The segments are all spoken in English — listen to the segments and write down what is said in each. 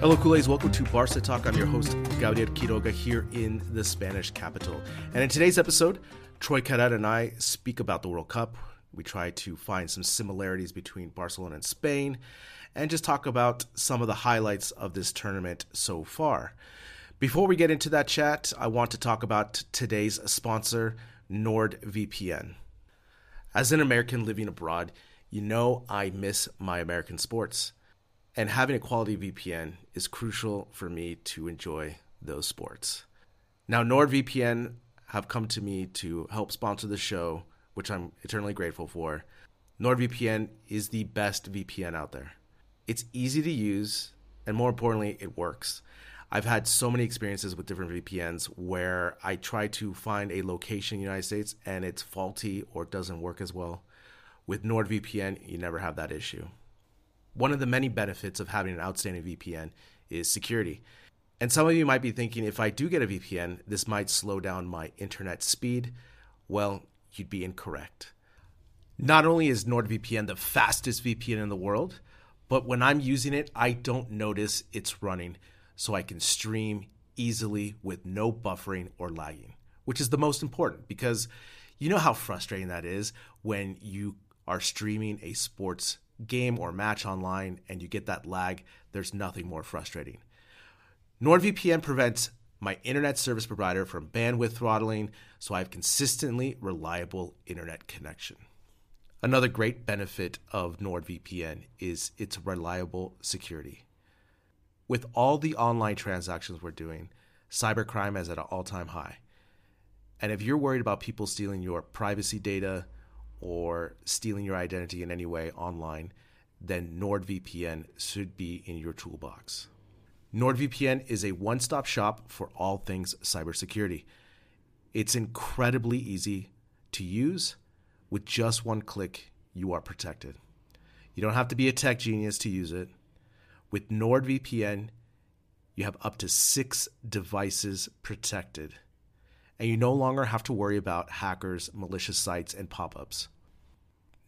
Hello, Kool-Aids. Welcome to Barca Talk. I'm your host, Gabriel Quiroga, here in the Spanish capital. And in today's episode, Troy Carrera and I speak about the World Cup. We try to find some similarities between Barcelona and Spain and just talk about some of the highlights of this tournament so far. Before we get into that chat, I want to talk about today's sponsor, NordVPN. As an American living abroad, you know I miss my American sports. And having a quality VPN is crucial for me to enjoy those sports. Now, NordVPN have come to me to help sponsor the show, which I'm eternally grateful for. NordVPN is the best VPN out there. It's easy to use, and more importantly, it works. I've had so many experiences with different VPNs where I try to find a location in the United States and it's faulty or doesn't work as well. With NordVPN, you never have that issue. One of the many benefits of having an outstanding VPN is security. And some of you might be thinking if I do get a VPN, this might slow down my internet speed. Well, you'd be incorrect. Not only is NordVPN the fastest VPN in the world, but when I'm using it, I don't notice it's running, so I can stream easily with no buffering or lagging, which is the most important because you know how frustrating that is when you are streaming a sports game or match online and you get that lag, there's nothing more frustrating. NordVPN prevents my internet service provider from bandwidth throttling, so I have consistently reliable internet connection. Another great benefit of NordVPN is its reliable security. With all the online transactions we're doing, cybercrime is at an all time high. And if you're worried about people stealing your privacy data, or stealing your identity in any way online, then NordVPN should be in your toolbox. NordVPN is a one stop shop for all things cybersecurity. It's incredibly easy to use. With just one click, you are protected. You don't have to be a tech genius to use it. With NordVPN, you have up to six devices protected and you no longer have to worry about hackers, malicious sites, and pop ups.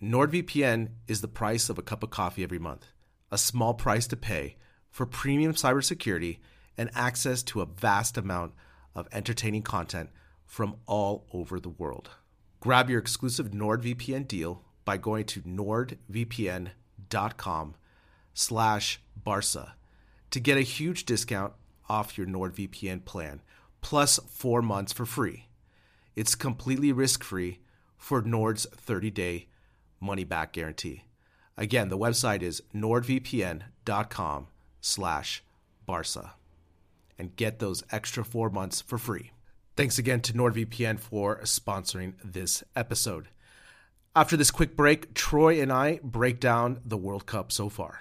NordVPN is the price of a cup of coffee every month, a small price to pay for premium cybersecurity and access to a vast amount of entertaining content from all over the world. Grab your exclusive NordVPN deal by going to nordvpn.com slash barca to get a huge discount off your NordVPN plan plus four months for free. It's completely risk free for Nord's 30 day money back guarantee. Again, the website is nordvpn.com slash barca and get those extra four months for free. Thanks again to NordVPN for sponsoring this episode. After this quick break, Troy and I break down the World Cup so far.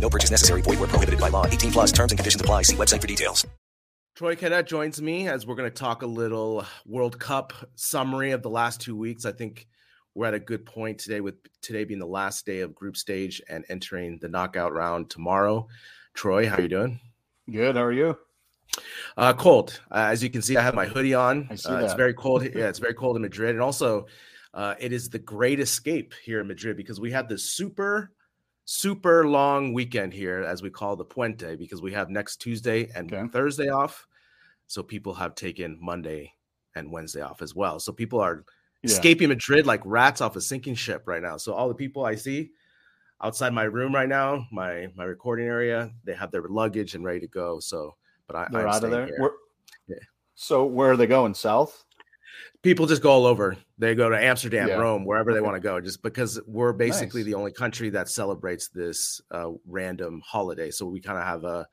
No purchase necessary. Void where prohibited by law. 18 plus terms and conditions apply. See website for details. Troy Cadet joins me as we're going to talk a little World Cup summary of the last two weeks. I think we're at a good point today, with today being the last day of group stage and entering the knockout round tomorrow. Troy, how are you doing? Good. How are you? Uh, cold. Uh, as you can see, I have my hoodie on. I see Uh, it's very cold. Yeah, it's very cold in Madrid, and also uh, it is the great escape here in Madrid because we have this super, super long weekend here, as we call the Puente, because we have next Tuesday and Okay. Thursday off. So people have taken Monday and Wednesday off as well. So people are Yeah. escaping Madrid like rats off a sinking ship right now. So all the people I see outside my room right now, my my recording area, they have their luggage and ready to go. So, but I, They're I'm out of there. here. Where- Yeah. So where are they going? South? People just go all over. They go to Amsterdam, Yeah. Rome, wherever they want to go, just because we're basically Nice. the only country that celebrates this uh, random holiday. So we kind of have a.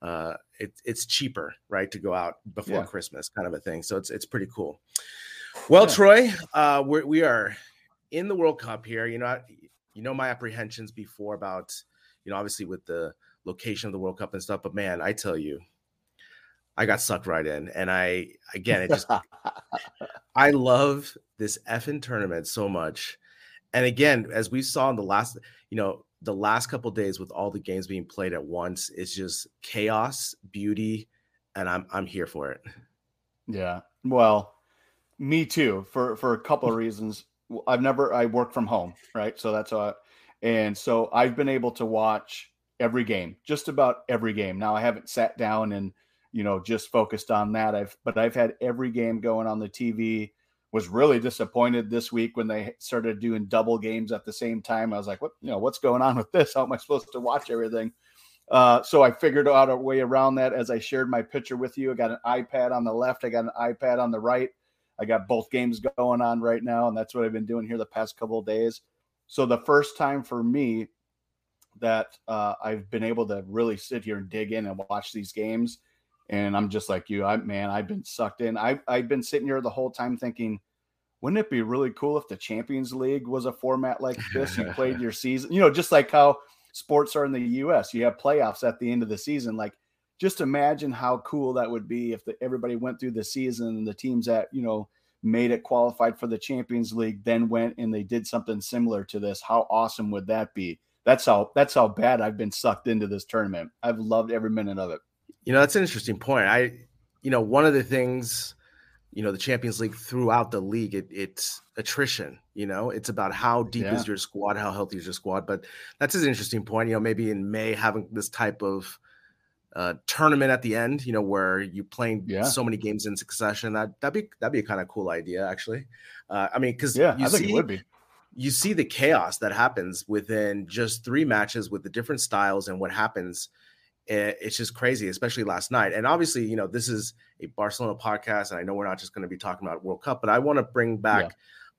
Uh, it, it's cheaper, right, to go out before Yeah. Christmas, kind of a thing. So it's it's pretty cool. Well, Yeah. Troy, uh, we're, we are in the World Cup here. You know, I- you know my apprehensions before about, you know, obviously with the location of the World Cup and stuff. But man, I tell you, I got sucked right in, and I again, it just I love this effing tournament so much. And again, as we saw in the last, you know, the last couple days with all the games being played at once, it's just chaos, beauty, and I'm I'm here for it. Yeah. Well, me too. For for a couple of reasons. I've never I work from home, right? So that's uh and so I've been able to watch every game, just about every game. Now I haven't sat down and you know just focused on that. I've but I've had every game going on the TV. Was really disappointed this week when they started doing double games at the same time. I was like, what you know, what's going on with this? How am I supposed to watch everything? Uh, so I figured out a way around that as I shared my picture with you. I got an iPad on the left, I got an iPad on the right. I got both games going on right now, and that's what I've been doing here the past couple of days. So the first time for me that uh, I've been able to really sit here and dig in and watch these games, and I'm just like you, I man, I've been sucked in. I've I've been sitting here the whole time thinking, wouldn't it be really cool if the Champions League was a format like this? You played your season, you know, just like how sports are in the US. You have playoffs at the end of the season. Like, just imagine how cool that would be if the, everybody went through the season and the teams that, you know, made it qualified for the Champions League then went and they did something similar to this. How awesome would that be? That's how that's how bad I've been sucked into this tournament. I've loved every minute of it. You know, that's an interesting point. I, you know, one of the things, you know, the Champions League throughout the league, it, it's attrition. You know, it's about how deep Yeah. is your squad, how healthy is your squad. But that's an interesting point. You know, maybe in May having this type of uh, tournament at the end, you know, where you playing Yeah. so many games in succession. That that'd be that'd be a kind of cool idea, actually. Uh, I mean, because Yeah, you I think it would be. you see the chaos that happens within just three matches with the different styles and what happens. It's just crazy, especially last night. And obviously, you know, this is a Barcelona podcast, and I know we're not just going to be talking about World Cup, but I want to bring back Yeah.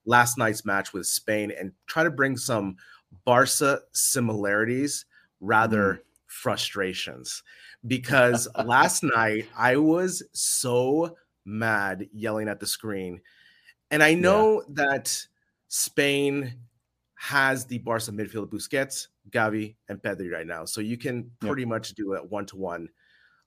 last night's match with Spain and try to bring some Barca similarities rather mm. frustrations. Because last night I was so mad yelling at the screen. And I know that Spain has the Barca midfield Busquets, Gavi, and Pedri right now. So you can Yep. pretty much do a one to one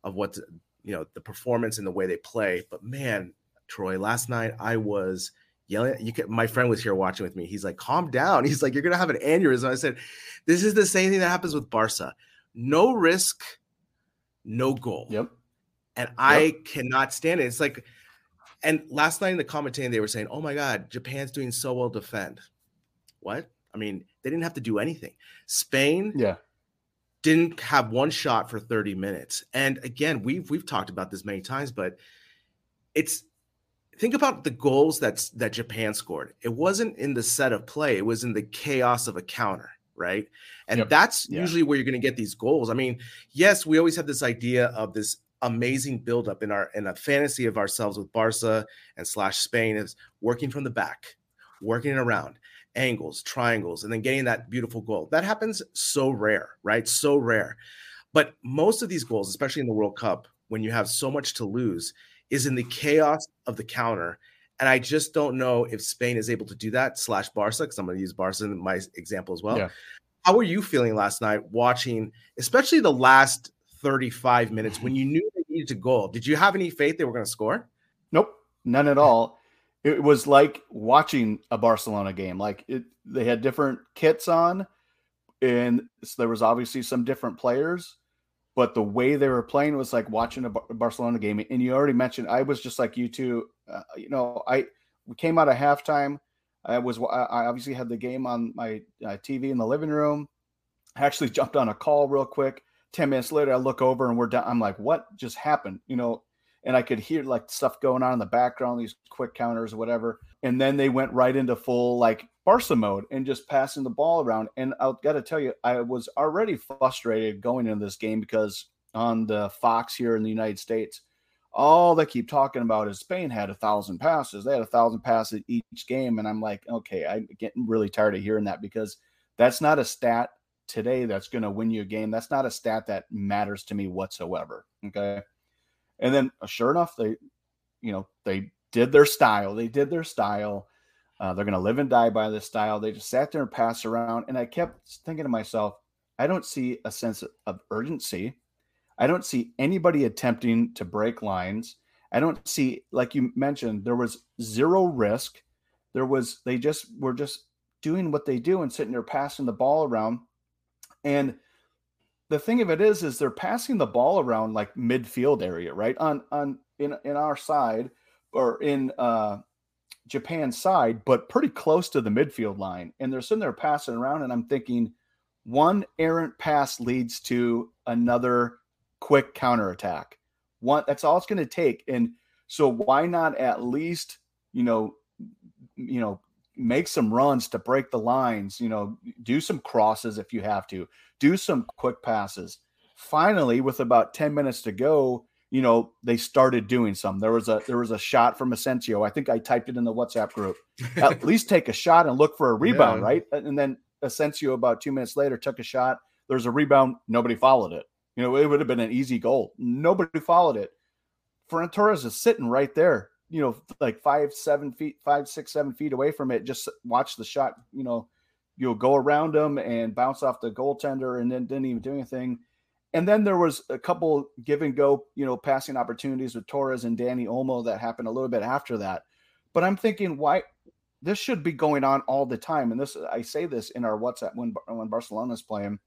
of what you know the performance and the way they play. But man, Troy, last night I was yelling. You can, my friend was here watching with me. He's like, "Calm down." He's like, "You're gonna have an aneurysm." I said, "This is the same thing that happens with Barca. No risk, no goal." Yep. and I cannot stand it. It's like, and last night in the commentating, they were saying, "Oh my God, Japan's doing so well defend." What? I mean, they didn't have to do anything. Spain Yeah. didn't have one shot for 30 minutes. And again, we've we've talked about this many times, but it's think about the goals that's that Japan scored. It wasn't in the set of play, it was in the chaos of a counter, right? And Yep. that's Yeah. usually where you're going to get these goals. I mean, yes, we always have this idea of this amazing buildup in our in a fantasy of ourselves with Barca and slash Spain is working from the back, working around angles, triangles, and then getting that beautiful goal. That happens so rare, right? So rare. But most of these goals, especially in the World Cup, when you have so much to lose, is in the chaos of the counter. And I just don't know if Spain is able to do that, slash Barca, because I'm going to use Barca in my example as well. Yeah. How were you feeling last night watching, especially the last 35 minutes when you knew they needed to goal? Did you have any faith they were going to score? Nope, none at all. It was like watching a Barcelona game. Like it, they had different kits on, and there was obviously some different players but the way they were playing was like watching a Barcelona game. And you already mentioned, I was just like you two. Uh, you know, I we came out of halftime. I was I obviously had the game on my uh, TV in the living room. I actually jumped on a call real quick. Ten minutes later, I look over and we're done. I'm like, what just happened? You know, and I could hear like stuff going on in the background, these quick counters or whatever. And then they went right into full like Barca mode and just passing the ball around. And I've got to tell you, I was already frustrated going into this game because on the Fox here in the United States, all they keep talking about is Spain had a thousand passes. They had a thousand passes each game. And I'm like, okay, I'm getting really tired of hearing that because that's not a stat today that's going to win you a game. That's not a stat that matters to me whatsoever. Okay. And then uh, sure enough, they, you know, they did their style. They did their style uh, they're going to live and die by this style. They just sat there and passed around. And I kept thinking to myself, I don't see a sense of urgency. I don't see anybody attempting to break lines. I don't see, like you mentioned, there was zero risk. There was, they just were just doing what they do and sitting there passing the ball around. And the thing of it is, is they're passing the ball around like midfield area, right? On, on, in, in our side or in, uh, Japan side, but pretty close to the midfield line. And they're sitting there passing around, and I'm thinking one errant pass leads to another quick counterattack. One that's all it's going to take. And so why not at least, you know, you know, make some runs to break the lines, you know, do some crosses if you have to, do some quick passes. Finally, with about 10 minutes to go, you know they started doing some. There was a there was a shot from Asensio. I think I typed it in the WhatsApp group. At least take a shot and look for a rebound yeah. right? And then Asensio about 2 minutes later took a shot. There's a rebound. Nobody followed it. You know it would have been an easy goal. Nobody followed it. Ferran Torres is sitting right there you know like five seven feet five six seven feet away from it just watch the shot you know you'll go around him and bounce off the goaltender and then didn't even do anything and then there was a couple give and go, you know, passing opportunities with Torres and Danny Olmo that happened a little bit after that. But I'm thinking, why this should be going on all the time. And this, I say this in our WhatsApp when when Barcelona's playing.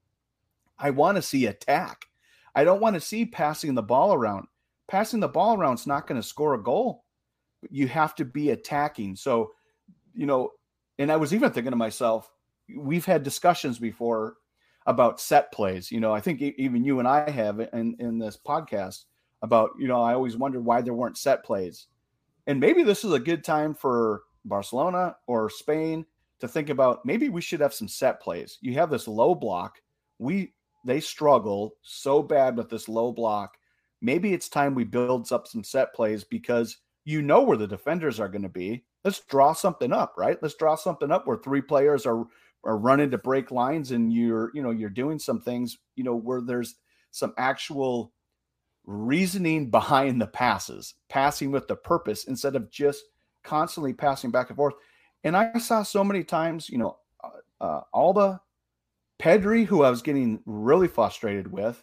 I want to see attack. I don't want to see passing the ball around. Passing the ball around is not going to score a goal. You have to be attacking. So, you know, and I was even thinking to myself, we've had discussions before about set plays. You know, I think even you and I have in in this podcast about you know I always wondered why there weren't set plays, and maybe this is a good time for Barcelona or Spain to think about maybe we should have some set plays. You have this low block. We they struggle so bad with this low block. Maybe it's time we build up some set plays because you know where the defenders are going to be. Let's draw something up, right? Let's draw something up where three players are are running to break lines and you're you know you're doing some things you know where there's some actual reasoning behind the passes passing with the purpose instead of just constantly passing back and forth and i saw so many times you know uh, uh, alba pedri who i was getting really frustrated with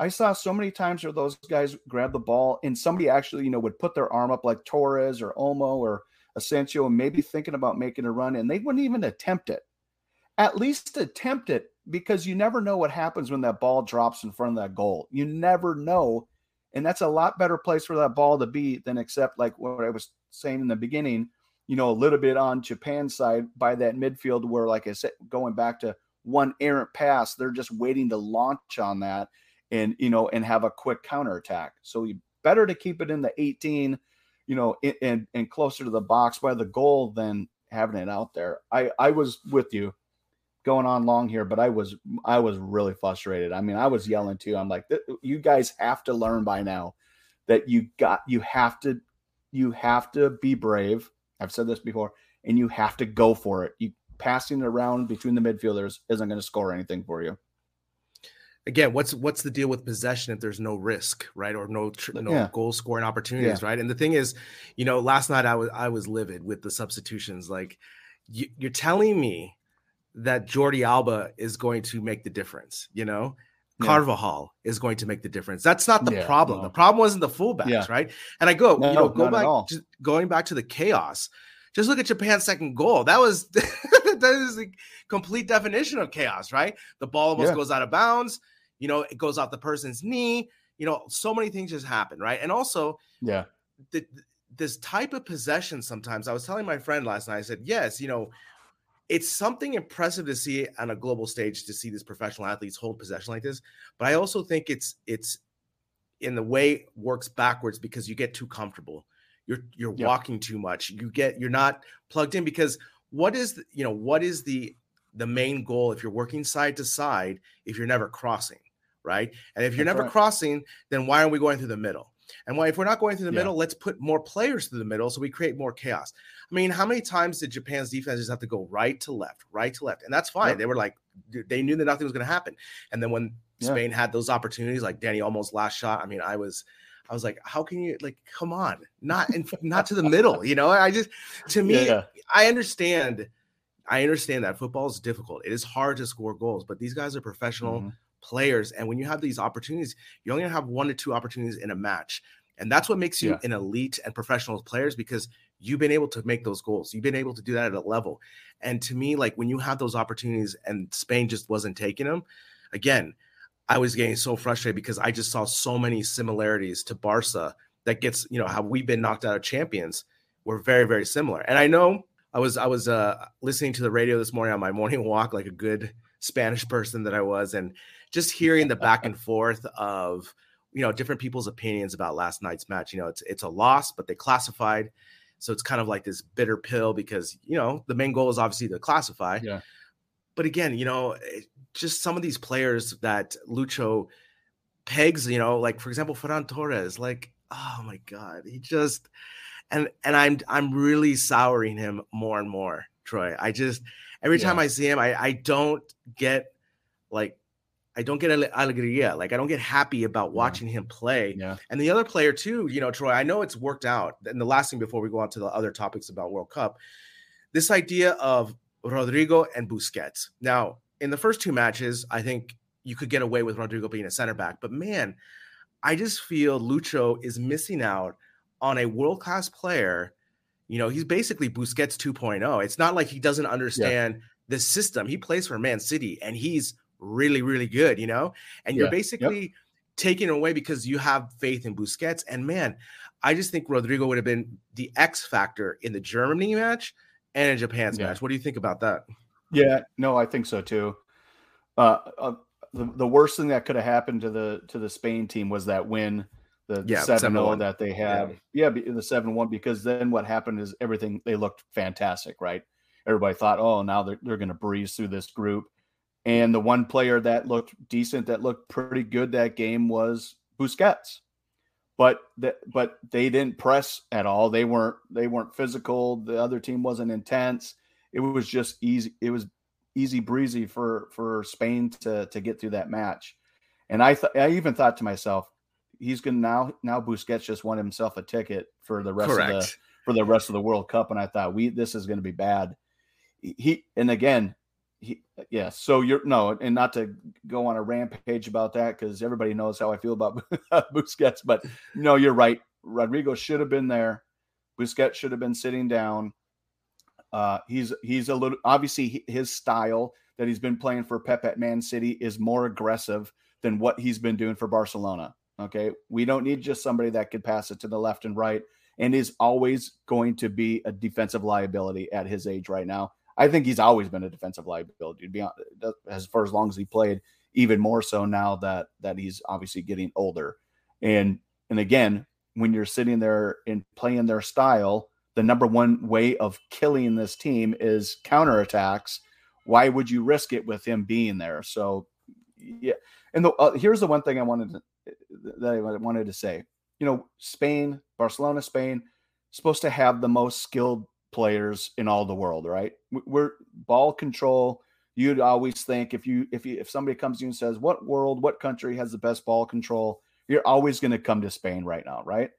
i saw so many times where those guys grab the ball and somebody actually you know would put their arm up like torres or olmo or asensio and maybe thinking about making a run and they wouldn't even attempt it at least attempt it because you never know what happens when that ball drops in front of that goal. You never know. And that's a lot better place for that ball to be than except like what I was saying in the beginning, you know, a little bit on Japan's side by that midfield where, like I said, going back to one errant pass, they're just waiting to launch on that and, you know, and have a quick counterattack. So you better to keep it in the 18, you know, and, and closer to the box by the goal than having it out there. I, I was with you going on long here, but I was I was really frustrated. I mean, I was yelling too. I'm like, you guys have to learn by now that you got you have to you have to be brave. I've said this before, and you have to go for it. You passing it around between the midfielders isn't going to score anything for you. Again, what's what's the deal with possession if there's no risk, right, or no no yeah. goal scoring opportunities, yeah. right? And the thing is, you know, last night I was I was livid with the substitutions. Like, you, you're telling me that Jordi Alba is going to make the difference, you know? Yeah. Carvajal is going to make the difference. That's not the yeah, problem. No. The problem wasn't the fullbacks, yeah. right? And I go, no, you know, go back, going back to the chaos. Just look at Japan's second goal. That was that is the complete definition of chaos, right? The ball almost goes out of bounds. You know, it goes off the person's knee. You know, so many things just happen, right? And also, yeah, the, this type of possession. Sometimes I was telling my friend last night. I said, yes, you know, it's something impressive to see on a global stage to see these professional athletes hold possession like this. But I also think it's it's in the way works backwards because you get too comfortable. You're you're yep. walking too much. You get you're not plugged in because what is the, you know what is the the main goal if you're working side to side if you're never crossing, right? And if you're That's never right. crossing, then why aren't we going through the middle? And why if we're not going through the yeah. middle, let's put more players through the middle so we create more chaos. I mean, how many times did Japan's defense just have to go right to left, right to left? And that's fine. Yep. They were like, they knew that nothing was going to happen. And then when yeah. Spain had those opportunities, like danny Olmo's last shot, I mean, I was, I was like, how can you like, come on, not in, not to the middle, you know? I just, to me, yeah. I understand, I understand that football is difficult. It is hard to score goals, but these guys are professional mm-hmm. players, and when you have these opportunities, you only have one to two opportunities in a match. And that's what makes you yeah. an elite and professional players because you've been able to make those goals. You've been able to do that at a level. And to me, like when you have those opportunities and Spain just wasn't taking them, again, I was getting so frustrated because I just saw so many similarities to Barca that gets, you know, how we've been knocked out of champions. We're very, very similar. And I know I was I was uh listening to the radio this morning on my morning walk, like a good Spanish person that I was, and just hearing the back and forth of you know different people's opinions about last night's match. You know, it's it's a loss, but they classified. So it's kind of like this bitter pill because, you know, the main goal is obviously to classify. Yeah. But again, you know, just some of these players that Lucho pegs, you know, like for example, Ferran Torres, like, oh my God, he just and and I'm I'm really souring him more and more, Troy. I just every yeah. time I see him, I I don't get like I don't get alegría. Like I don't get happy about watching yeah. him play. Yeah. And the other player too, you know, Troy, I know it's worked out. And the last thing before we go on to the other topics about World Cup, this idea of Rodrigo and Busquets. Now, in the first two matches, I think you could get away with Rodrigo being a center back. But man, I just feel Lucho is missing out on a world-class player. You know, he's basically Busquets 2.0. It's not like he doesn't understand yeah. the system. He plays for Man City and he's really, really good, you know? And you're basically yep. taking away because you have faith in Busquets. And man, I just think Rodrigo would have been the X factor in the Germany match and in Japan's yeah. match. What do you think about that? Yeah, no, I think so too. Uh, uh, the, the worst thing that could have happened to the to the Spain team was that win, the, the 7 0 that they had. Yeah, yeah the 7 1, because then what happened is everything, they looked fantastic, right? Everybody thought, oh, now they're, they're going to breeze through this group. And the one player that looked decent, that looked pretty good that game was Busquets. But that but they didn't press at all. They weren't they weren't physical. The other team wasn't intense. It was just easy. It was easy breezy for for Spain to to get through that match. And I th- I even thought to myself, he's gonna now now Busquets just won himself a ticket for the rest Correct. of the for the rest of the World Cup. And I thought we this is gonna be bad. He and again, he, yeah. So you're no, and not to go on a rampage about that because everybody knows how I feel about Busquets, but no, you're right. rodrigo should have been there. Busquets should have been sitting down. Uh, he's he's a little obviously his style that he's been playing for Pep at Man City is more aggressive than what he's been doing for Barcelona. Okay, we don't need just somebody that could pass it to the left and right and is always going to be a defensive liability at his age right now. I think he's always been a defensive liability. To be honest, as far as long as he played, even more so now that that he's obviously getting older. And and again, when you're sitting there and playing their style, the number one way of killing this team is counterattacks, why would you risk it with him being there? So, yeah. And the, uh, here's the one thing I wanted to that I wanted to say. You know, Spain, Barcelona, Spain, supposed to have the most skilled players in all the world, right? We're ball control. You'd always think if you if you if somebody comes to you and says, "What world, what country has the best ball control?" You're always going to come to Spain right now, right?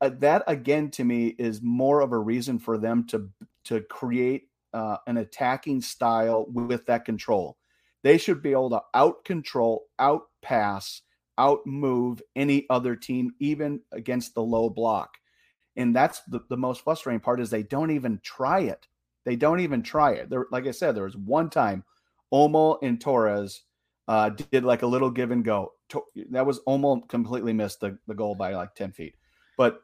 Uh, that again to me is more of a reason for them to to create uh, an attacking style with that control. They should be able to out control, out pass, out move any other team, even against the low block. And that's the, the most frustrating part is they don't even try it. They don't even try it. There, like I said, there was one time Olmo and Torres uh, did like a little give and go. That was Olmo completely missed the, the goal by like 10 feet. But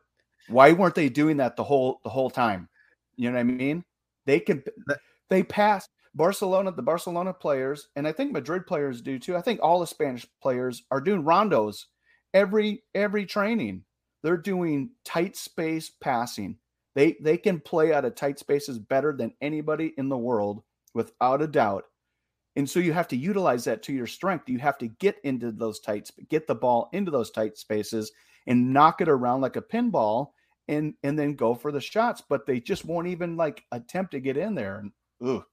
why weren't they doing that the whole the whole time? You know what I mean? They can they pass Barcelona, the Barcelona players, and I think Madrid players do too. I think all the Spanish players are doing rondos every every training. They're doing tight space passing. They they can play out of tight spaces better than anybody in the world, without a doubt. And so you have to utilize that to your strength. You have to get into those tight, get the ball into those tight spaces and knock it around like a pinball and and then go for the shots. But they just won't even like attempt to get in there. And ooh,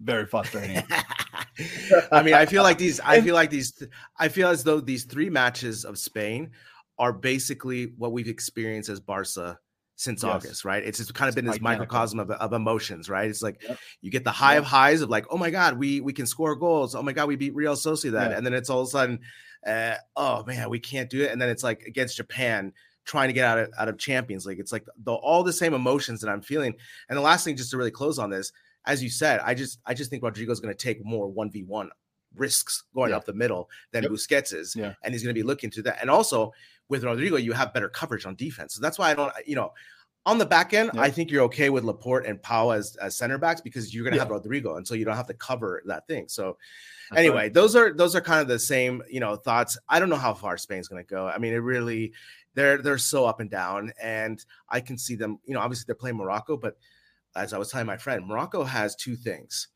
very frustrating. I mean, I feel like these. I feel like these. I feel as though these three matches of Spain are basically what we've experienced as Barca since yes. August, right? It's just kind of been this microcosm of, of emotions, right? It's like yep. you get the high yep. of highs of like, oh my god, we we can score goals. Oh my god, we beat Real Sociedad, yeah. and then it's all of a sudden, uh, oh man, we can't do it. And then it's like against Japan, trying to get out of out of Champions League. It's like the, all the same emotions that I'm feeling. And the last thing, just to really close on this, as you said, I just I just think Rodrygo's going to take more one v one risks going yeah. up the middle than yep. Busquets is, yeah. and he's going to be looking to that. And also with Rodrigo, you have better coverage on defense. So that's why I don't, you know, on the back end, I think you're okay with Laporte and Pau as, as center backs because you're going to yeah. have Rodrigo, and so you don't have to cover that thing. So, That's anyway, right. those are those are kind of the same, you know, thoughts. I don't know how far Spain's going to go. I mean, it really, they're they're so up and down, and I can see them. You know, obviously they're playing Morocco, but as I was telling my friend, Morocco has two things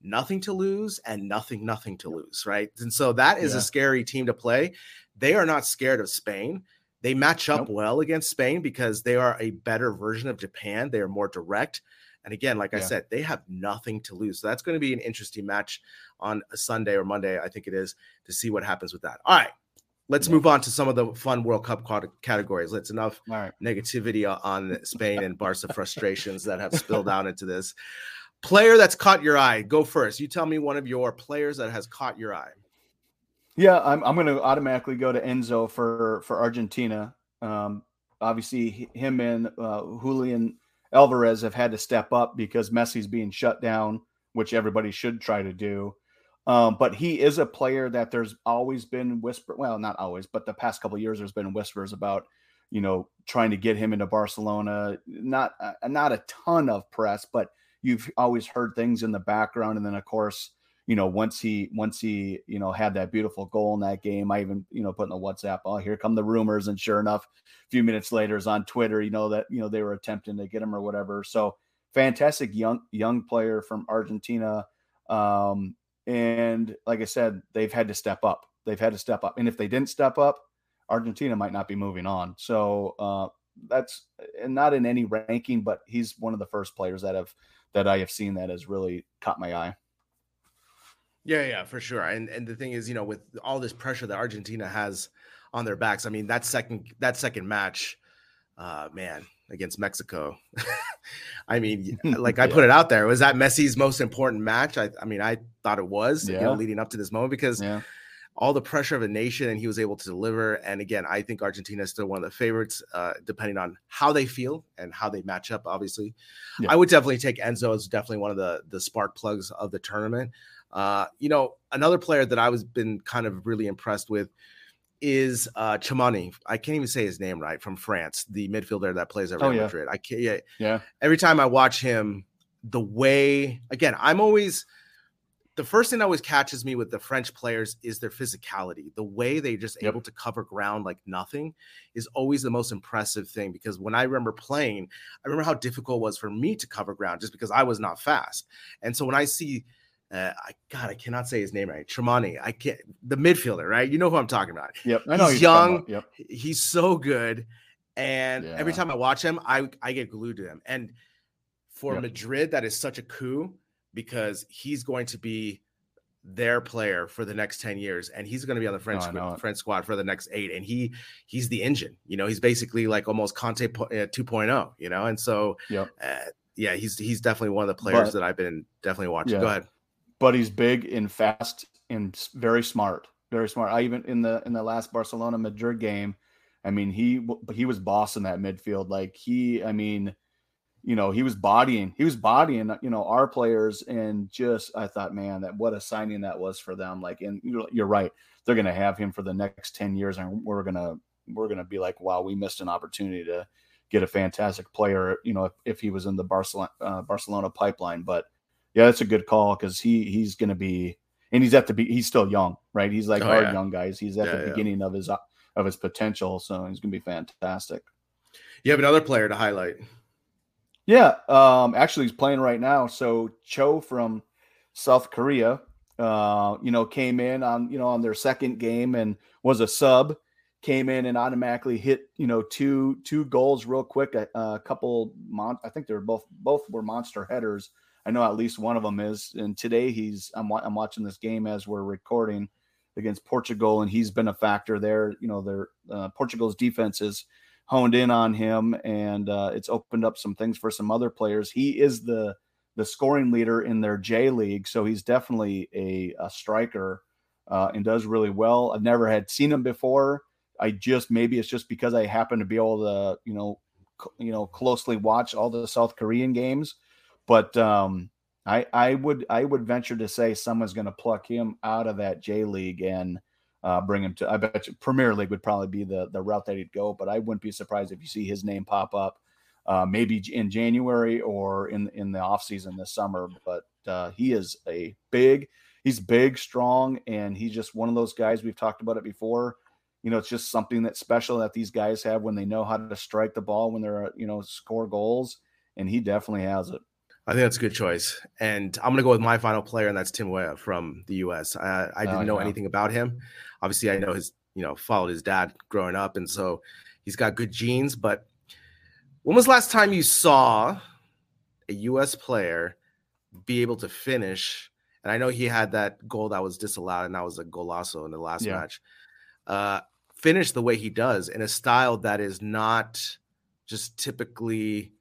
nothing to lose and nothing, nothing to lose, right? And so that is yeah. a scary team to play. They are not scared of Spain. They match up nope. well against Spain because they are a better version of Japan. They are more direct. And again, like yeah. I said, they have nothing to lose. So that's going to be an interesting match on a Sunday or Monday, I think it is, to see what happens with that. All right. Let's yeah. move on to some of the fun World Cup categories. Let's enough right. negativity on Spain and Barca frustrations that have spilled out into this. Player that's caught your eye. Go first. You tell me one of your players that has caught your eye. Yeah, I'm, I'm going to automatically go to Enzo for for Argentina. Um, obviously, him and uh, Julian Alvarez have had to step up because Messi's being shut down, which everybody should try to do. Um, but he is a player that there's always been whisper. Well, not always, but the past couple years there's been whispers about, you know, trying to get him into Barcelona. Not uh, not a ton of press, but you've always heard things in the background. And then of course, you know, once he once he you know had that beautiful goal in that game, I even you know put in the WhatsApp, oh here come the rumors, and sure enough, a few minutes later is on Twitter, you know that you know they were attempting to get him or whatever. So fantastic young young player from Argentina. Um, and like I said, they've had to step up. They've had to step up. And if they didn't step up, Argentina might not be moving on. So uh, that's and not in any ranking, but he's one of the first players that have that I have seen that has really caught my eye. Yeah, yeah, for sure. And and the thing is, you know, with all this pressure that Argentina has on their backs, I mean, that second that second match, uh, man, against Mexico. I mean, like I yeah. put it out there, was that Messi's most important match? I, I mean, I thought it was, yeah. you know, leading up to this moment because yeah. all the pressure of a nation and he was able to deliver. And again, I think Argentina is still one of the favorites, uh, depending on how they feel and how they match up. Obviously, I would definitely take Enzo as definitely one of the the spark plugs of the tournament. Uh, you know, another player that I was been kind of really impressed with is uh Tchouameni. I can't even say his name right from France, the midfielder that plays at oh, Real oh, yeah. Madrid. I can't yeah. Yeah. Every time I watch him, the way again, I'm always the first thing that always catches me with the French players is their physicality. The way they just yep. able to cover ground like nothing is always the most impressive thing. Because when I remember playing, I remember how difficult it was for me to cover ground just because I was not fast. And so when I see, uh, I God, I cannot say his name right, Tchouameni, I can't. The midfielder, right? You know who I'm talking about. Yep, I know he's young. Yep, he's so good, and yeah. every time I watch him, I I get glued to him. And for yep. Madrid, that is such a coup because he's going to be their player for the next 10 years and he's going to be on the French no, French squad for the next 8 and he he's the engine you know he's basically like almost Kanté uh, 2.0 you know and so yep. uh, yeah he's he's definitely one of the players but, that I've been definitely watching yeah. go ahead but he's big and fast and very smart very smart I even in the in the last Barcelona Madrid game I mean he he was bossing that midfield like he I mean you know, he was bodying, he was bodying, you know, our players, and just I thought, man, that what a signing that was for them. Like, and you're right, they're to have him for the next ten years, and we're gonna we're gonna be like, wow, we missed an opportunity to get a fantastic player, you know, if, if he was in the Barcelona uh, Barcelona pipeline. But yeah, that's a good call because he he's going to be, and he's at the be, he's still young, right? He's like oh, our yeah. young guys. He's at yeah, the yeah. beginning of his of his potential, so he's going to be fantastic. You have another player to highlight. Yeah, um, actually, he's playing right now. So Cho from South Korea, uh, you know, came in on you know on their second game and was a sub. Came in and automatically hit you know two two goals real quick. A, a couple, mon- I think they're both both were monster headers. I know at least one of them is. And today he's I'm I'm watching this game as we're recording against Portugal, and he's been a factor there. You know, their uh, Portugal's defense is honed in on him, and uh, it's opened up some things for some other players. He is the the scoring leader in their J League, so he's definitely a, a striker uh, and does really well. I've never had seen him before. I just maybe it's just because I happen to be able to you know you know closely watch all the South Korean games, but um, I I would I would venture to say someone's going to pluck him out of that J League and uh, bring him to. I bet you Premier League would probably be the the route that he'd go, but I wouldn't be surprised if you see his name pop up, uh, maybe in January or in in the off season this summer. But uh, he is a big, he's big, strong, and he's just one of those guys. We've talked about it before. You know, it's just something that's special that these guys have when they know how to strike the ball when they're you know score goals, and he definitely has it. I think that's a good choice. And I'm going to go with my final player, and that's Tim Weah from the U.S. I, I didn't oh, know anything about him. Obviously, I know his, you know, followed his dad growing up. And so he's got good genes. But when was the last time you saw a U.S. player be able to finish? And I know he had that goal that was disallowed, and that was a golazo in the last yeah. match. Uh, finish the way he does in a style that is not just typically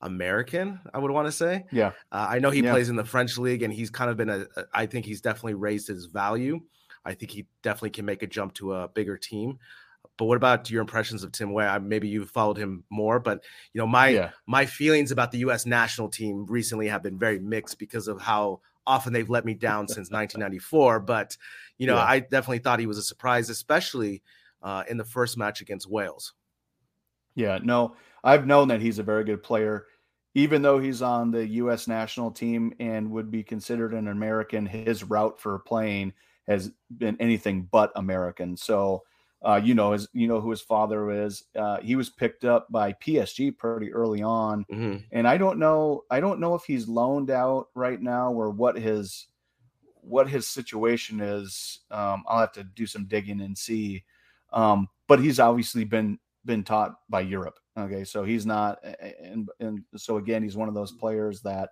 American, I would want to say. Yeah. Uh, I know he yeah. plays in the French league and he's kind of been a, I think he's definitely raised his value. I think he definitely can make a jump to a bigger team. But what about your impressions of Tim Weah? Maybe you've followed him more, but you know my yeah. my feelings about the U.S. national team recently have been very mixed because of how often they've let me down since 1994. But you know, yeah. I definitely thought he was a surprise, especially uh, in the first match against Wales. Yeah, no, I've known that he's a very good player, even though he's on the U.S. national team and would be considered an American. His route for playing has been anything but American. So, uh, you know, his, you know who his father is. Uh, he was picked up by PSG pretty early on, mm-hmm. and I don't know. I don't know if he's loaned out right now or what his what his situation is. Um, I'll have to do some digging and see. Um, but he's obviously been been taught by Europe. Okay, so he's not, and and so again, he's one of those players that,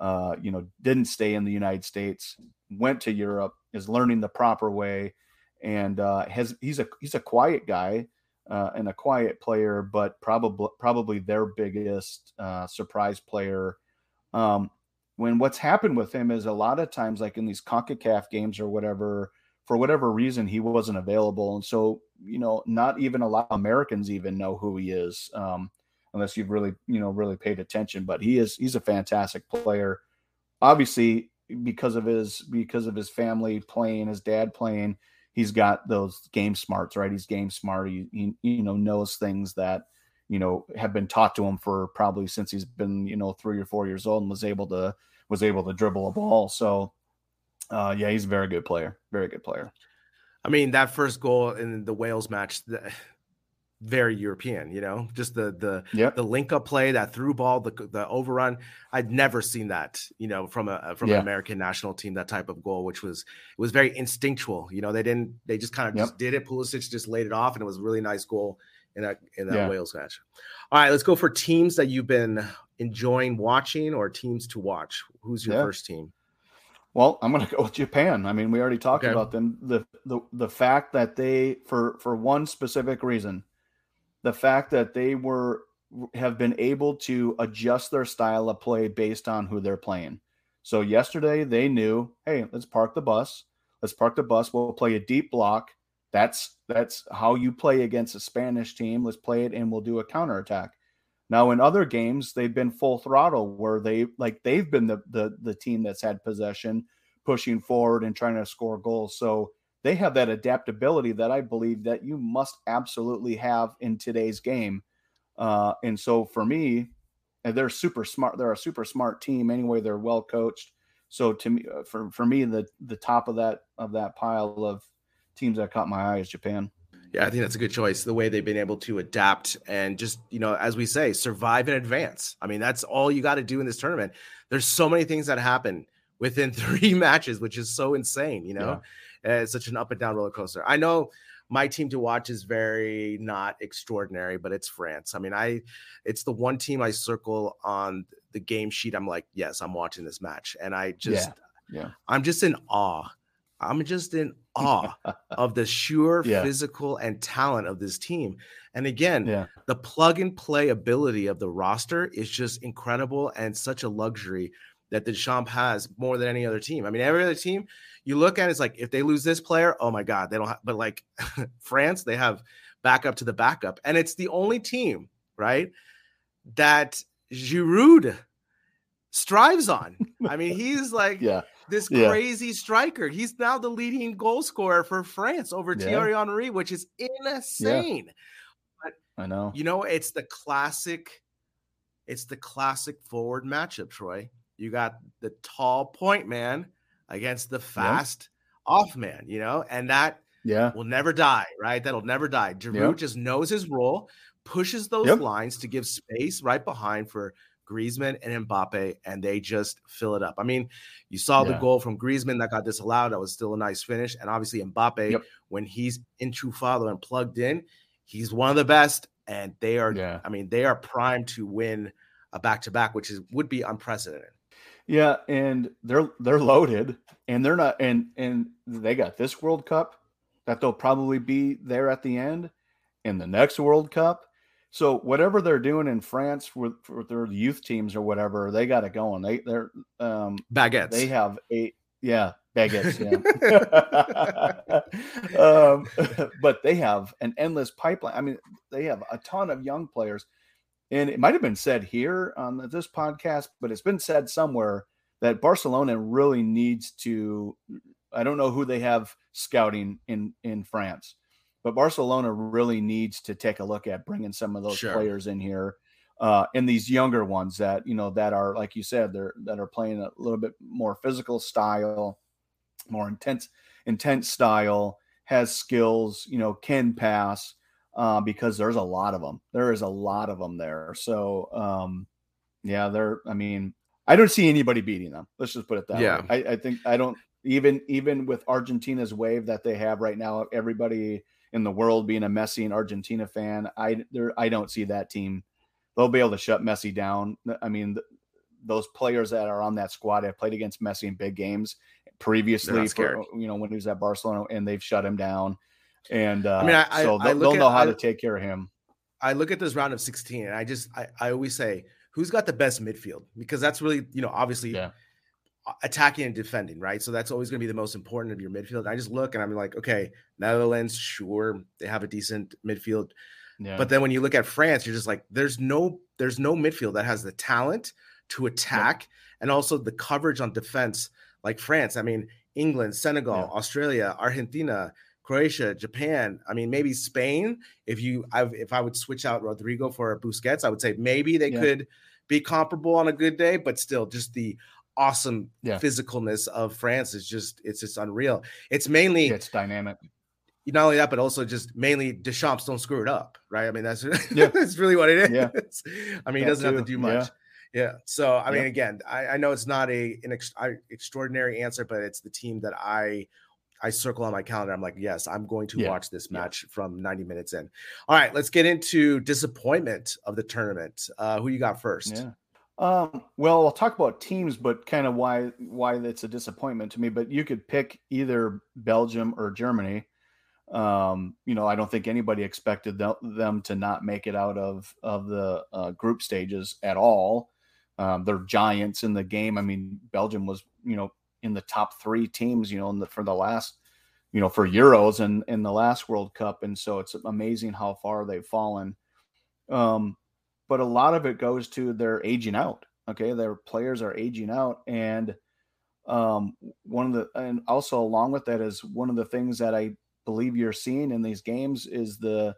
uh, you know, didn't stay in the United States, went to Europe, is learning the proper way, and uh, has he's a he's a quiet guy uh, and a quiet player, but probably probably their biggest uh, surprise player. Um, when what's happened with him is a lot of times, like in these Concacaf games or whatever, for whatever reason, he wasn't available, and so you know, not even a lot of Americans even know who he is, um, unless you've really, you know, really paid attention. But he is he's a fantastic player. Obviously, because of his because of his family playing, his dad playing, he's got those game smarts, right? He's game smart. He, he you know knows things that you know have been taught to him for probably since he's been you know three or four years old and was able to was able to dribble a ball. So Uh, yeah, he's a very good player. Very good player. I mean, that first goal in the Wales match, the, very European, you know, just the the yep. the link up play, that through ball, the the overrun. I'd never seen that, you know, from a from yeah. an American national team, that type of goal, which was it was very instinctual. You know, they didn't they just kind of yep. just did it. Pulisic just laid it off, and it was a really nice goal in that in that yeah. Wales match. All right, let's go for teams that you've been enjoying watching or teams to watch. Who's your yeah. first team? Well, I'm going to go with Japan. I mean, we already talked okay. about them. The, the the fact that they for for one specific reason, the fact that they were have been able to adjust their style of play based on who they're playing. So yesterday they knew, hey, let's park the bus. Let's park the bus. We'll play a deep block. That's that's how you play against a Spanish team. Let's play it and we'll do a counterattack. Now in other games, they've been full throttle where they like they've been the the the team that's had possession, pushing forward and trying to score goals. So they have that adaptability that I believe that you must absolutely have in today's game. Uh, and so for me, they're super smart. They're a super smart team anyway. They're well coached. So to me, uh, for for me, the the top of that of that pile of teams that caught my eye is Japan. Yeah, I think that's a good choice. The way they've been able to adapt and just, you know, as we say, survive in advance. I mean, that's all you got to do in this tournament. There's so many things that happen within three matches, which is so insane, you know? Yeah. Eh, it's such an up and down roller coaster. I know my team to watch is very not extraordinary, but it's France. I mean, I it's the one team I circle on the game sheet. I'm like, yes, I'm watching this match. And I just yeah, yeah. I'm just in awe I'm just in awe of the sheer yeah. physical and talent of this team. And again, yeah. the plug and play ability of the roster is just incredible and such a luxury that Deschamps has more than any other team. I mean, every other team you look at it's like if they lose this player, oh my god, they don't have, but like France, they have backup to the backup. And it's the only team, right, that Giroud strives on. I mean, he's like yeah this yeah. crazy striker. He's now the leading goal scorer for France over yeah. Thierry Henry, which is insane. Yeah. But I know. You know, it's the classic, it's the classic forward matchup, Troy. You got the tall point man against the fast off man, you know, and that yeah will never die, right? That'll never die. Giroud just knows his role, pushes those yep. lines to give space right behind for Griezmann and Mbappe, and they just fill it up. I mean, you saw yeah. the goal from Griezmann that got disallowed. That was still a nice finish. And obviously, Mbappe, yep. when he's enchufado and plugged in, he's one of the best. And they are, yeah. I mean, they are primed to win a back to back, which is would be unprecedented. Yeah, and they're they're loaded, and they're not, and and they got this World Cup that they'll probably be there at the end, and the next World Cup so whatever they're doing in France with, with their youth teams or whatever, they got it going. They they're um baguettes. They have eight, yeah, baguettes. Yeah. um, but they have an endless pipeline. I mean, they have a ton of young players, and it might have been said here on this podcast, but it's been said somewhere that Barcelona really needs to. I don't know who they have scouting in in France but Barcelona really needs to take a look at bringing some of those sure. players in here, uh, and these younger ones that you know that are like you said, they're that are playing a little bit more physical style, more intense intense style, has skills, you know, can pass. Uh, because there's a lot of them. There is a lot of them there. So, um, yeah, they're. I mean, I don't see anybody beating them. Let's just put it that yeah. way. I, I think I don't even even with Argentina's wave that they have right now. Everybody in the world being a Messi and Argentina fan. I there I don't see that team. They'll be able to shut Messi down. I mean, th- those players that are on that squad have played against Messi in big games previously. For, you know when he was at Barcelona, and they've shut him down. And uh, I mean, I, so they'll, they'll know how to take care of him. I look at this round of 16, and I just I, I always say who's got the best midfield because that's really you know obviously yeah attacking and defending, right? So that's always going to be the most important of your midfield. I just look and I'm like, okay, Netherlands, sure, they have a decent midfield. Yeah. But then when you look at France, you're just like, there's no, there's no midfield that has the talent to attack and also the coverage on defense like France. I mean, England, Senegal, yeah. Australia, Argentina, Croatia, Japan. I mean, maybe Spain. If you, I've, if I would switch out Rodrigo for Busquets, I would say maybe they could be comparable on a good day, but still, just the awesome Yeah. physicalness of France is just it's just unreal. It's mainly It's dynamic. not only that, but also just mainly Deschamps don't screw it up, right? I mean, that's Yeah. that's really what it is. Yeah. I mean, he doesn't have to do much. Yeah. So, I mean, again, I, I know it's not a an ex, I, extraordinary answer, but it's the team that I I circle on my calendar. I'm like, yes, I'm going to Yeah. watch this match from 90 minutes in. All right, let's get into disappointment of the tournament. Uh, who you got first? Yeah. Um, well, I'll talk about teams, but kind of why why it's a disappointment to me. But you could pick either Belgium or Germany. Um, you know, I don't think anybody expected them, to not make it out of of the uh, group stages at all. Um, they're giants in the game. I mean, Belgium was you know in the top three teams, you know, in the, for the last you know for Euros and in the last World Cup, and so it's amazing how far they've fallen. Um, but a lot of it goes to their aging out. Okay, their players are aging out, and um, one of the and also along with that is one of the things that I believe you're seeing in these games is the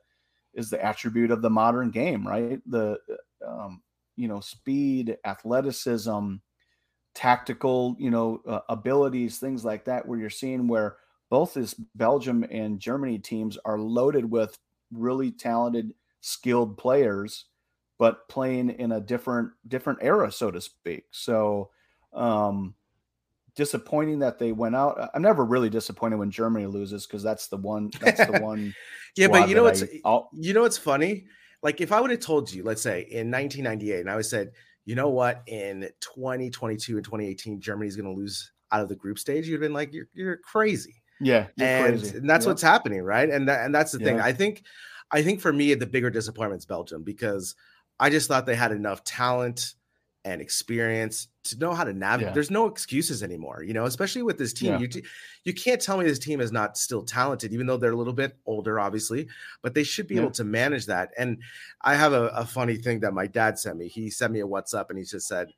is the attribute of the modern game, right? The um, you know speed, athleticism, tactical, you know uh, abilities, things like that, where you're seeing where both this Belgium and Germany teams are loaded with really talented, skilled players but playing in a different different era, so to speak. So um disappointing that they went out. I'm never really disappointed when Germany loses because that's the one that's the one. Yeah, but you know what's I- you know what's funny? Like if I would have told you, let's say in 1998, and I would said, you know what, in 2022 and 2018, Germany's going to lose out of the group stage, you'd been like, you're you're crazy. yeah, you're and, crazy. and that's Yep. what's happening, right? And that, and that's the thing. I think, I think for me, the bigger disappointment is Belgium because I just thought they had enough talent and experience to know how to navigate. Yeah. There's no excuses anymore, you know, especially with this team. Yeah. You t- you can't tell me this team is not still talented, even though they're a little bit older, obviously, but they should be Yeah. able to manage that. And I have a, a funny thing that my dad sent me. He sent me a WhatsApp and he just said,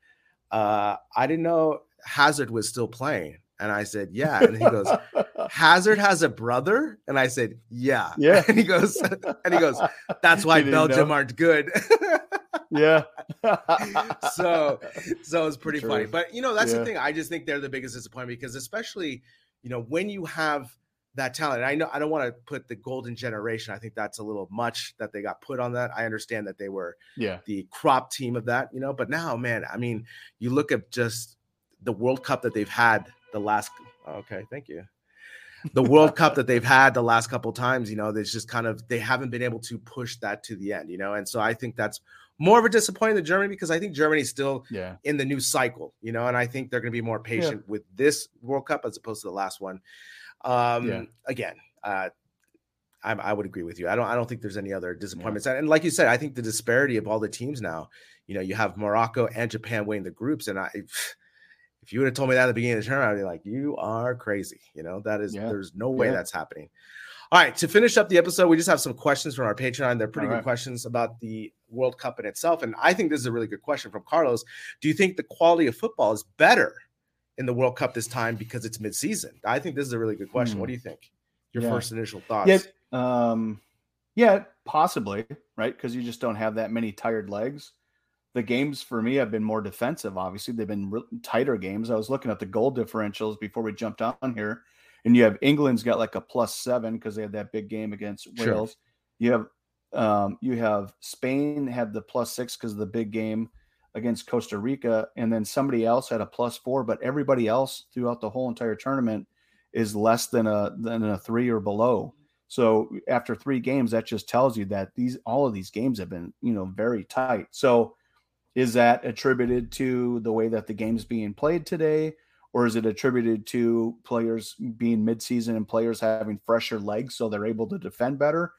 uh, I didn't know Hazard was still playing. And I said, Yeah. And he goes, Hazard has a brother? And I said, Yeah. Yeah. And he goes, and he goes, That's why Belgium know. aren't good. yeah. so so it's pretty funny. But you know, that's the thing. I just think they're the biggest disappointment because especially, you know, when you have that talent, and I know I don't want to put the golden generation. I think that's a little much that they got put on that. I understand that they were yeah, the crop team of that, you know, but now, man, I mean, you look at just the World Cup that they've had the last okay, thank you. The World Cup that they've had the last couple times, you know, there's just kind of they haven't been able to push that to the end, you know, and so I think that's more of a disappointment than Germany because I think Germany's still yeah, in the new cycle, you know, and I think they're going to be more patient with this World Cup as opposed to the last one. Um, Yeah. Again, uh, I, I would agree with you. I don't. I don't think there's any other disappointments. And like you said, I think the disparity of all the teams now. You know, you have Morocco and Japan winning the groups, and I. If you would have told me that at the beginning of the tournament, I'd be like, "You are crazy." You know, that is. Yeah. There's no way Yeah. that's happening. All right, to finish up the episode, we just have some questions from our Patreon. They're pretty All good right. questions about the World Cup in itself. And I think this is a really good question from Carlos. Do you think the quality of football is better in the World Cup this time because it's midseason? I think this is a really good question. Hmm. What do you think? Your Yeah. first initial thoughts? yeah, um, yeah, possibly, right? Because you just don't have that many tired legs. The games for me have been more defensive. Obviously, they've been re- tighter games. I was looking at the goal differentials before we jumped on here, and you have England's got like a plus seven because they had that big game against Sure. Wales. You have um, you have Spain had the plus six because of the big game against Costa Rica, and then somebody else had a plus four, but everybody else throughout the whole entire tournament is less than a than a three or below. So after three games, that just tells you that these all of these games have been you know very tight. So is that attributed to the way that the game's being played today, or is it attributed to players being midseason and players having fresher legs so they're able to defend better?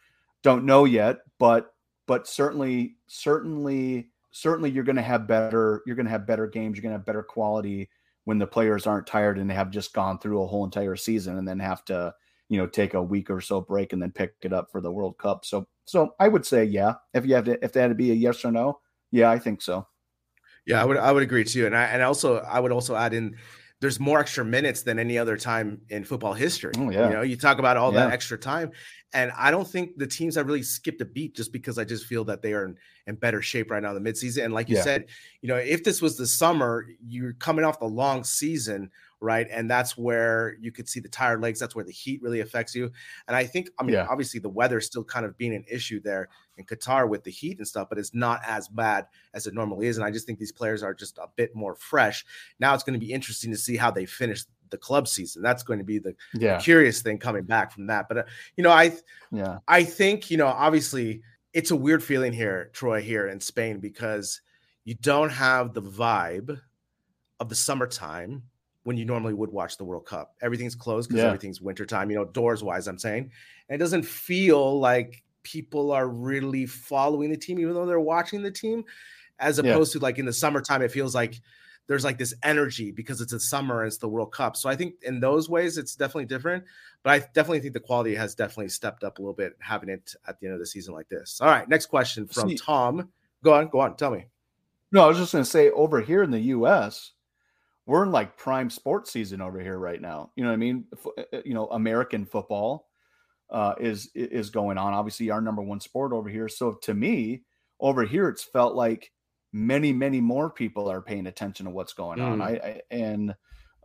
Don't know yet, but but certainly certainly certainly you're going to have better you're going to have better games. You're going to have better quality when the players aren't tired and have just gone through a whole entire season and then have to you know take a week or so break and then pick it up for the World Cup. So so I would say yeah. If you have to if that had to be a yes or no, yeah, I think so. Yeah, I would I would agree too. And I and also I would also add in there's more extra minutes than any other time in football history. Oh, yeah. You know, you talk about all that extra time. And I don't think the teams have really skipped a beat just because I just feel that they are in, in better shape right now in the midseason. And like you yeah. said, you know, if this was the summer, you're coming off the long season, right? And that's where you could see the tired legs. That's where the heat really affects you. And I think, I mean, yeah. obviously the weather still kind of being an issue there in Qatar with the heat and stuff, but it's not as bad as it normally is. And I just think these players are just a bit more fresh. Now it's going to be interesting to see how they finish the club season. That's going to be the, yeah. curious thing coming back from that. But uh, you know, I yeah, I think you know, obviously, it's a weird feeling here, Troy, here in Spain because you don't have the vibe of the summertime when you normally would watch the World Cup. Everything's closed because yeah. everything's wintertime, you know, doors wise, I'm saying. And it doesn't feel like people are really following the team, even though they're watching the team, as opposed yeah. to like in the summertime, it feels like there's like this energy because it's a summer and it's the World Cup. So I think in those ways it's definitely different. But I definitely think the quality has definitely stepped up a little bit having it at the end of the season like this. All right, next question from See, Tom. Go on, go on, tell me. No, I was just going to say over here in the U.S., we're in like prime sports season over here right now. You know what I mean? Uh, uh, you know, American football uh, is is going on. Obviously, our number one sport over here. So to me, over here, it's felt like many many more people are paying attention to what's going on. Mm. I, I, and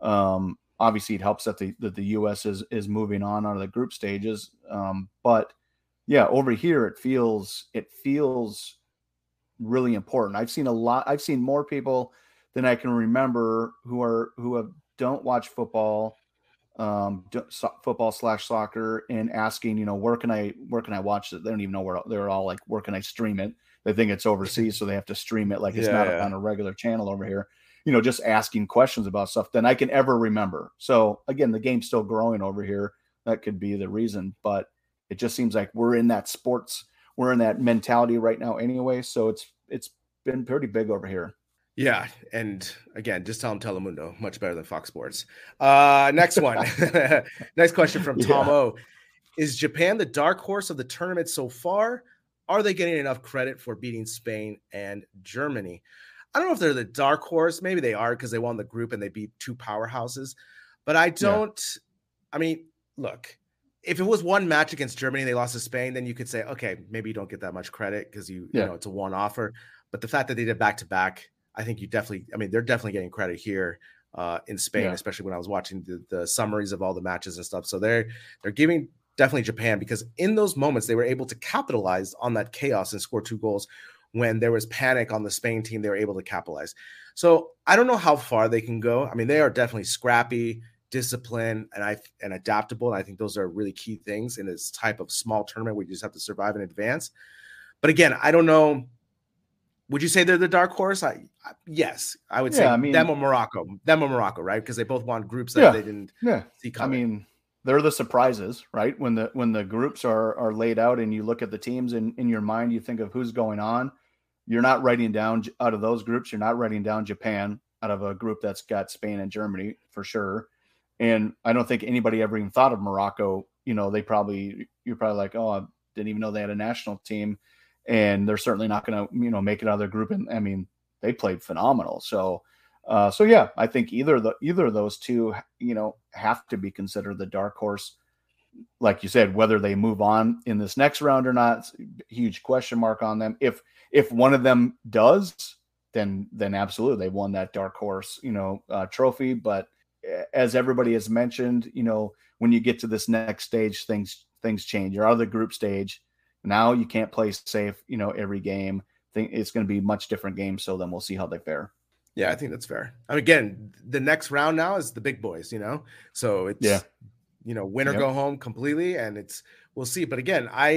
um, obviously it helps that the that the U.S. is is moving on out of the group stages. Um, but yeah, over here it feels it feels really important. I've seen a lot. I've seen more people than I can remember who are who have don't watch football um so, football slash soccer and asking you know where can i where can i watch it they don't even know where they're all like where can i stream it they think it's overseas, so they have to stream it like it's yeah, not yeah. on a regular channel over here. You know, just asking questions about stuff than I can ever remember. So again, the game's still growing over here. That could be the reason, but it just seems like we're in that sports, we're in that mentality right now anyway. So it's it's been pretty big over here. Yeah, and again, just tell them Telemundo, much better than Fox Sports. Uh, next one, next question from Tom yeah. O. Is Japan the dark horse of the tournament so far? are they getting enough credit for beating Spain and Germany? I don't know if they're the dark horse. Maybe they are because they won the group and they beat two powerhouses. But I don't. Yeah. I mean, look, if it was one match against Germany and they lost to Spain, then you could say, okay, maybe you don't get that much credit because you, yeah. you know, it's a one offer. But the fact that they did back to back, I think you definitely, I mean, they're definitely getting credit here uh, in Spain, yeah. especially when I was watching the, the summaries of all the matches and stuff. So they're they're giving definitely Japan because in those moments they were able to capitalize on that chaos and score two goals. When there was panic on the Spain team, they were able to capitalize. So I don't know how far they can go. I mean, they are definitely scrappy, disciplined, and I and adaptable. And I think those are really key things in this type of small tournament where you just have to survive in advance. But again, I don't know. Would you say they're the dark horse? I, I yes, I would yeah, say I mean, them or Morocco, them or Morocco, right? Because they both won groups that yeah, they didn't yeah. see coming. I mean, they're the surprises, right? When the when the groups are are laid out and you look at the teams in in your mind, you think of who's going on. You're not writing down out of those groups. You're not writing down Japan out of a group that's got Spain and Germany for sure. And I don't think anybody ever even thought of Morocco. You know, they probably you're probably like, oh, I didn't even know they had a national team, and they're certainly not going to you know make it out of their group. And I mean, they played phenomenal. So uh, so yeah, I think either the either of those two, you know, have to be considered the dark horse. Like you said, whether they move on in this next round or not, huge question mark on them. If if one of them does, then then absolutely they won that dark horse, you know, uh, trophy. But as everybody has mentioned, you know, when you get to this next stage, things things change. You're out of the group stage. Now you can't play safe, you know, every game. Think it's going to be much different game. So then we'll see how they fare. Yeah, I think that's fair. I mean, again, the next round now is the big boys, you know. So it's yeah, you know, win or yep. go home completely, and it's we'll see. But again, I,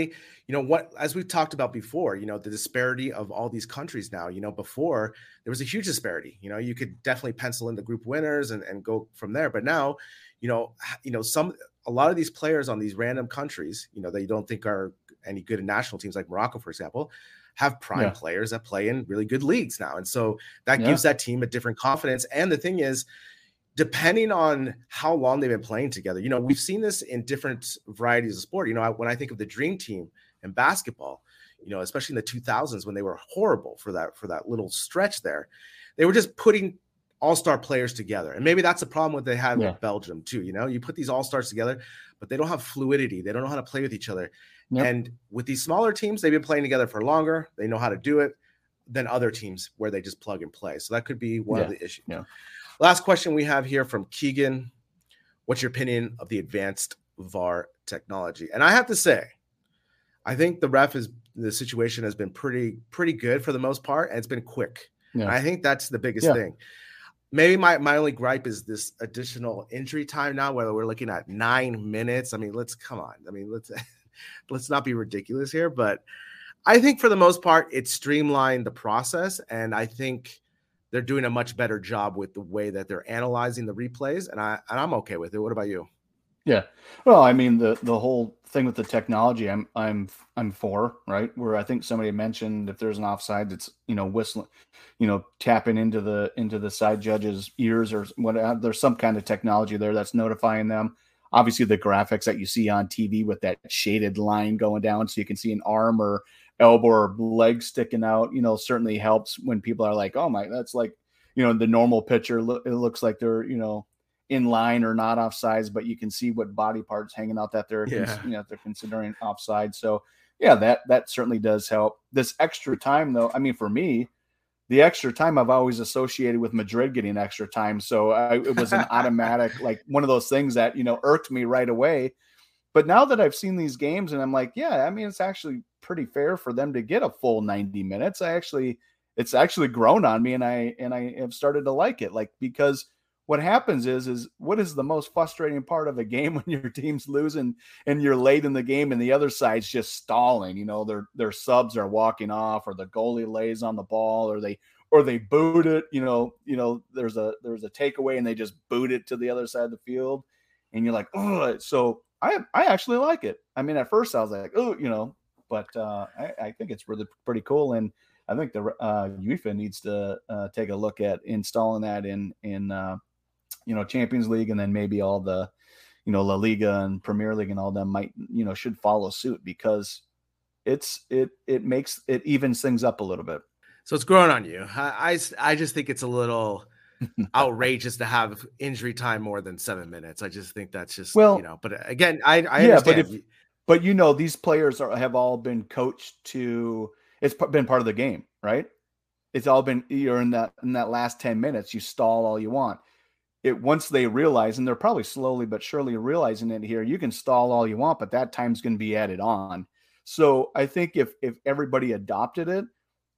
you know, what as we've talked about before, you know, the disparity of all these countries now. You know, before there was a huge disparity. You know, you could definitely pencil in the group winners and and go from there. But now, you know, you know, some a lot of these players on these random countries, you know, that you don't think are any good national teams like Morocco, for example, have prime yeah. players that play in really good leagues now. And so that yeah. gives that team a different confidence. And the thing is, depending on how long they've been playing together, you know, we've seen this in different varieties of sport. You know, when I think of the dream team in basketball, you know, especially in the 2000s when they were horrible for that for that little stretch there, they were just putting all-star players together. And maybe that's the problem with they had Yeah. with Belgium too. You know, you put these all-stars together, but they don't have fluidity. They don't know how to play with each other. Yep. And with these smaller teams, they've been playing together for longer. They know how to do it than other teams where they just plug and play. So that could be one of the issues. Yeah. Last question we have here from Keegan. What's your opinion of the advanced VAR technology? And I have to say, I think the ref is the situation has been pretty pretty good for the most part, and it's been quick. Yeah. I think that's the biggest Yeah. thing. Maybe my, my only gripe is this additional injury time now, whether we're looking at nine minutes. I mean, let's come on. I mean, let's let's not be ridiculous here, but I think for the most part, it streamlined the process, and I think they're doing a much better job with the way that they're analyzing the replays, and I and I'm okay with it. What about you? Yeah. Well, I mean the the whole thing with the technology, I'm I'm I'm for right. Where I think somebody mentioned if there's an offside, that's you know whistling, you know tapping into the into the side judge's ears or whatever. Uh, there's some kind of technology there that's notifying them. Obviously, the graphics that you see on TV with that shaded line going down, so you can see an arm or elbow or leg sticking out. You know, certainly helps when people are like, "Oh my, that's like." You know, the normal picture, lo- it looks like they're, you know, in line or not offsides, but you can see what body parts hanging out that they're Yeah. you know they're considering offside. So yeah, that that certainly does help. This extra time though, I mean for me, the extra time I've always associated with Madrid getting extra time. So I, it was an automatic like one of those things that you know irked me right away. But now that I've seen these games and I'm like, yeah, I mean it's actually pretty fair for them to get a full 90 minutes. I actually it's actually grown on me and I and I have started to like it like because what happens is is what is the most frustrating part of a game when your team's losing and you're late in the game and the other side's just stalling you know their their subs are walking off or the goalie lays on the ball or they or they boot it you know you know there's a there's a takeaway and they just boot it to the other side of the field and you're like oh so i i actually like it. I mean at first i was like oh you know but uh i, I think it's really pretty cool and I think the uh, UEFA needs to uh, take a look at installing that in in uh, you know Champions League, and then maybe all the you know La Liga and Premier League and all them might you know should follow suit because it's it it makes it evens things up a little bit. So it's growing on you. I, I, I just think it's a little outrageous to have injury time more than seven minutes. I just think that's just Well, you know. But again, I I yeah, understand. but if but you know these players are, have all been coached to It's been part of the game, right? It's all been you're in that in that last 10 minutes, you stall all you want. It once they realize, and they're probably slowly but surely realizing it here, you can stall all you want, but that time's going to be added on. So I think if if everybody adopted it,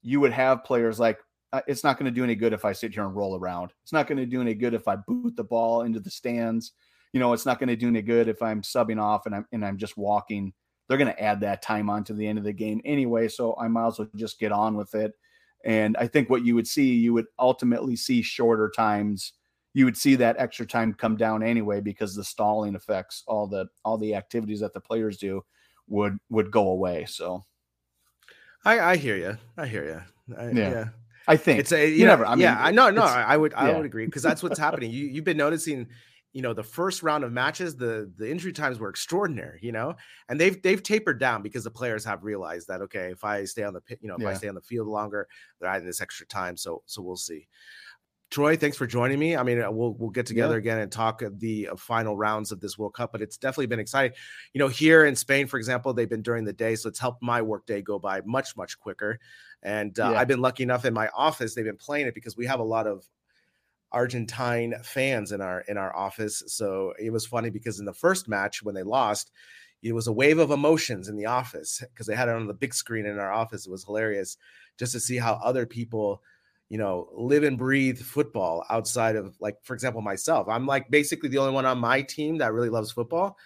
you would have players like uh, it's not going to do any good if I sit here and roll around. It's not going to do any good if I boot the ball into the stands. You know, it's not going to do any good if I'm subbing off and I'm and I'm just walking. They're going to add that time on to the end of the game anyway, so I might as well just get on with it. And I think what you would see, you would ultimately see shorter times. You would see that extra time come down anyway because the stalling effects, all the all the activities that the players do, would would go away. So I, I hear you. I hear you. I, Yeah. yeah. I think It's a you, you know, never. I mean, yeah, I know, no, I would, I yeah. would agree because that's what's happening. You, you've been noticing, you know, the first round of matches, the the injury times were extraordinary, you know, and they've they've tapered down because the players have realized that okay, if I stay on the pit, you know, if I stay on the field longer, they're adding this extra time. So, so we'll see. Troy, thanks for joining me. I mean, uh, we'll we'll get together Yeah. again and talk the uh, final rounds of this World Cup, but it's definitely been exciting. You know, here in Spain, for example, they've been during the day, so it's helped my workday go by much much quicker. And uh, Yeah. I've been lucky enough in my office; they've been playing it because we have a lot of Argentine fans in our in our office. So it was funny because in the first match when they lost, it was a wave of emotions in the office because they had it on the big screen in our office. It was hilarious just to see how other people, you know, live and breathe football outside of like, for example, myself. I'm like basically the only one on my team that really loves football,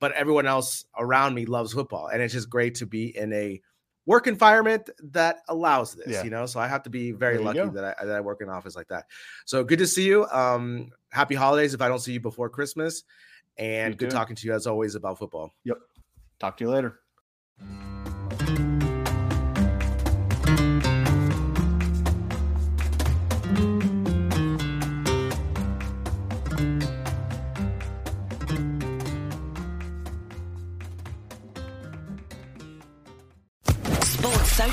but everyone else around me loves football, and it's just great to be in a work environment that allows this, Yeah. you know. So I have to be very lucky go. that I, that I work in an office like that. So good to see you. Um, happy holidays if I don't see you before Christmas, and You good too. talking to you as always about football. Yep. Talk to you later.